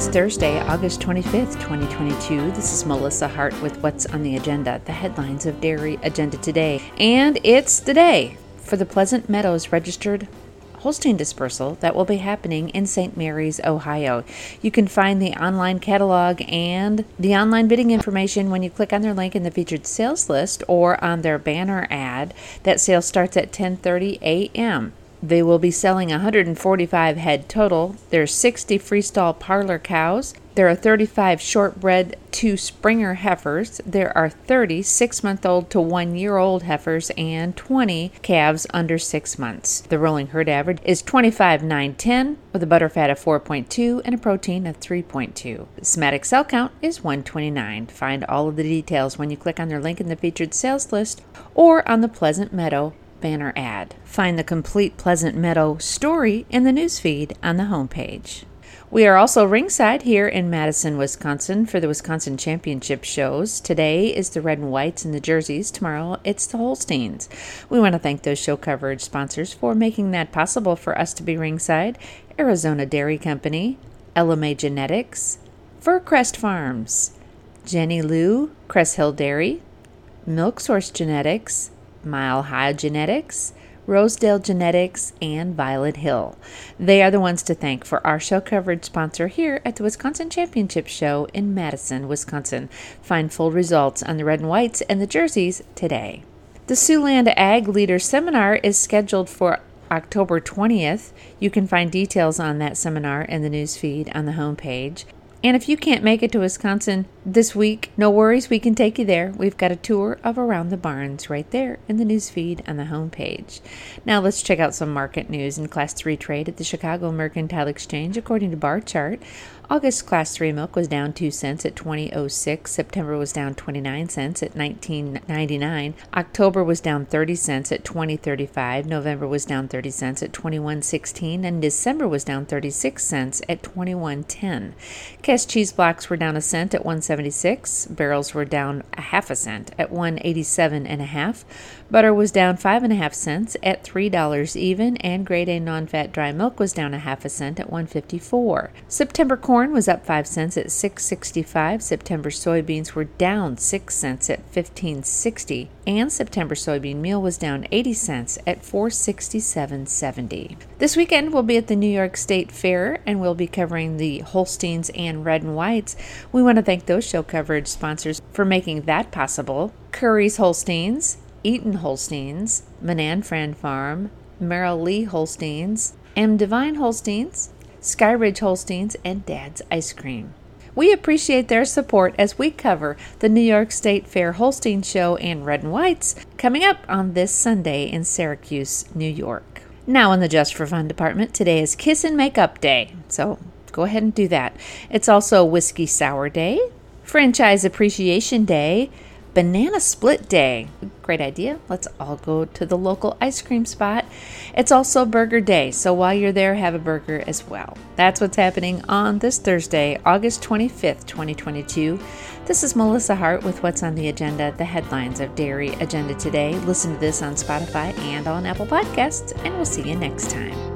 It's Thursday, August 25th, 2022. This is Melissa Hart with What's on the Agenda, the headlines of Dairy Agenda Today. And it's the day for the Pleasant Meadows registered Holstein dispersal that will be happening in St. Mary's, Ohio. You can find the online catalog and the online bidding information when you click on their link in the featured sales list or on their banner ad. That sale starts at 10:30 a.m. They will be selling 145 head total. There's 60 freestall parlor cows. There are 35 shortbred two Springer heifers. There are 30 six month old to one year old heifers and 20 calves under six months. The rolling herd average is 25 9 10 with a butter fat of 4.2 and a protein of 3.2. The somatic cell count is 129. Find all of the details when you click on their link in the featured sales list or on the Pleasant Meadow banner ad. Find the complete Pleasant Meadow story in the newsfeed on the homepage. We are also ringside here in Madison, Wisconsin for the Wisconsin Championship shows. Today is the red and whites and the jerseys. Tomorrow it's the Holsteins. We want to thank those show coverage sponsors for making that possible for us to be ringside Arizona Dairy Company, LMA Genetics, Furcrest Farms, Jenny Lou, Cress Hill Dairy, Milk Source Genetics, Mile High Genetics, Rosedale Genetics, and Violet Hill. They are the ones to thank for our show coverage sponsor here at the Wisconsin Championship Show in Madison, Wisconsin. Find full results on the red and whites and the jerseys today. The Siouxland Ag Leader Seminar is scheduled for October 20th. You can find details on that seminar in the news feed on the homepage. And if you can't make it to Wisconsin this week, no worries, we can take you there. We've got a tour of around the barns right there in the newsfeed on the homepage. Now let's check out some market news in Class 3 trade at the Chicago Mercantile Exchange. According to Barchart, August class 3 milk was down 2 cents at 2006. September was down 29 cents at 19.99. October was down 30 cents at 20.35. November was down 30 cents at 21.16 and December was down 36 cents at 21.10. Cash cheese blocks were down a cent at 176. Barrels were down a half a cent at 187 and a half. Butter was down five and a half cents at three dollars even, and grade A non-fat dry milk was down a half a cent at 154. September corn was up five cents at 665. September soybeans were down six cents at 1560, and September soybean meal was down 80 cents at 467.70. This weekend we'll be at the New York State Fair, and we'll be covering the Holsteins and Red and Whites. We want to thank those show coverage sponsors for making that possible. Curry's Holsteins, Eaton Holsteins, Manan Fran Farm, Merrill Lee Holsteins, M. Divine Holsteins, Skyridge Holsteins, and Dad's Ice Cream. We appreciate their support as we cover the New York State Fair Holstein Show and Red and Whites coming up on this Sunday in Syracuse, New York. Now, in the Just for Fun department, today is Kiss and Makeup Day, so go ahead and do that. It's also Whiskey Sour Day, Franchise Appreciation Day, Banana Split Day. Great idea. Let's all go to the local ice cream spot. It's also Burger Day, so while you're there, have a burger as well. That's what's happening on this Thursday, August 25th, 2022. This is Melissa Hart with What's on the Agenda, the headlines of Dairy Agenda Today. Listen to this on Spotify and on Apple Podcasts, and we'll see you next time.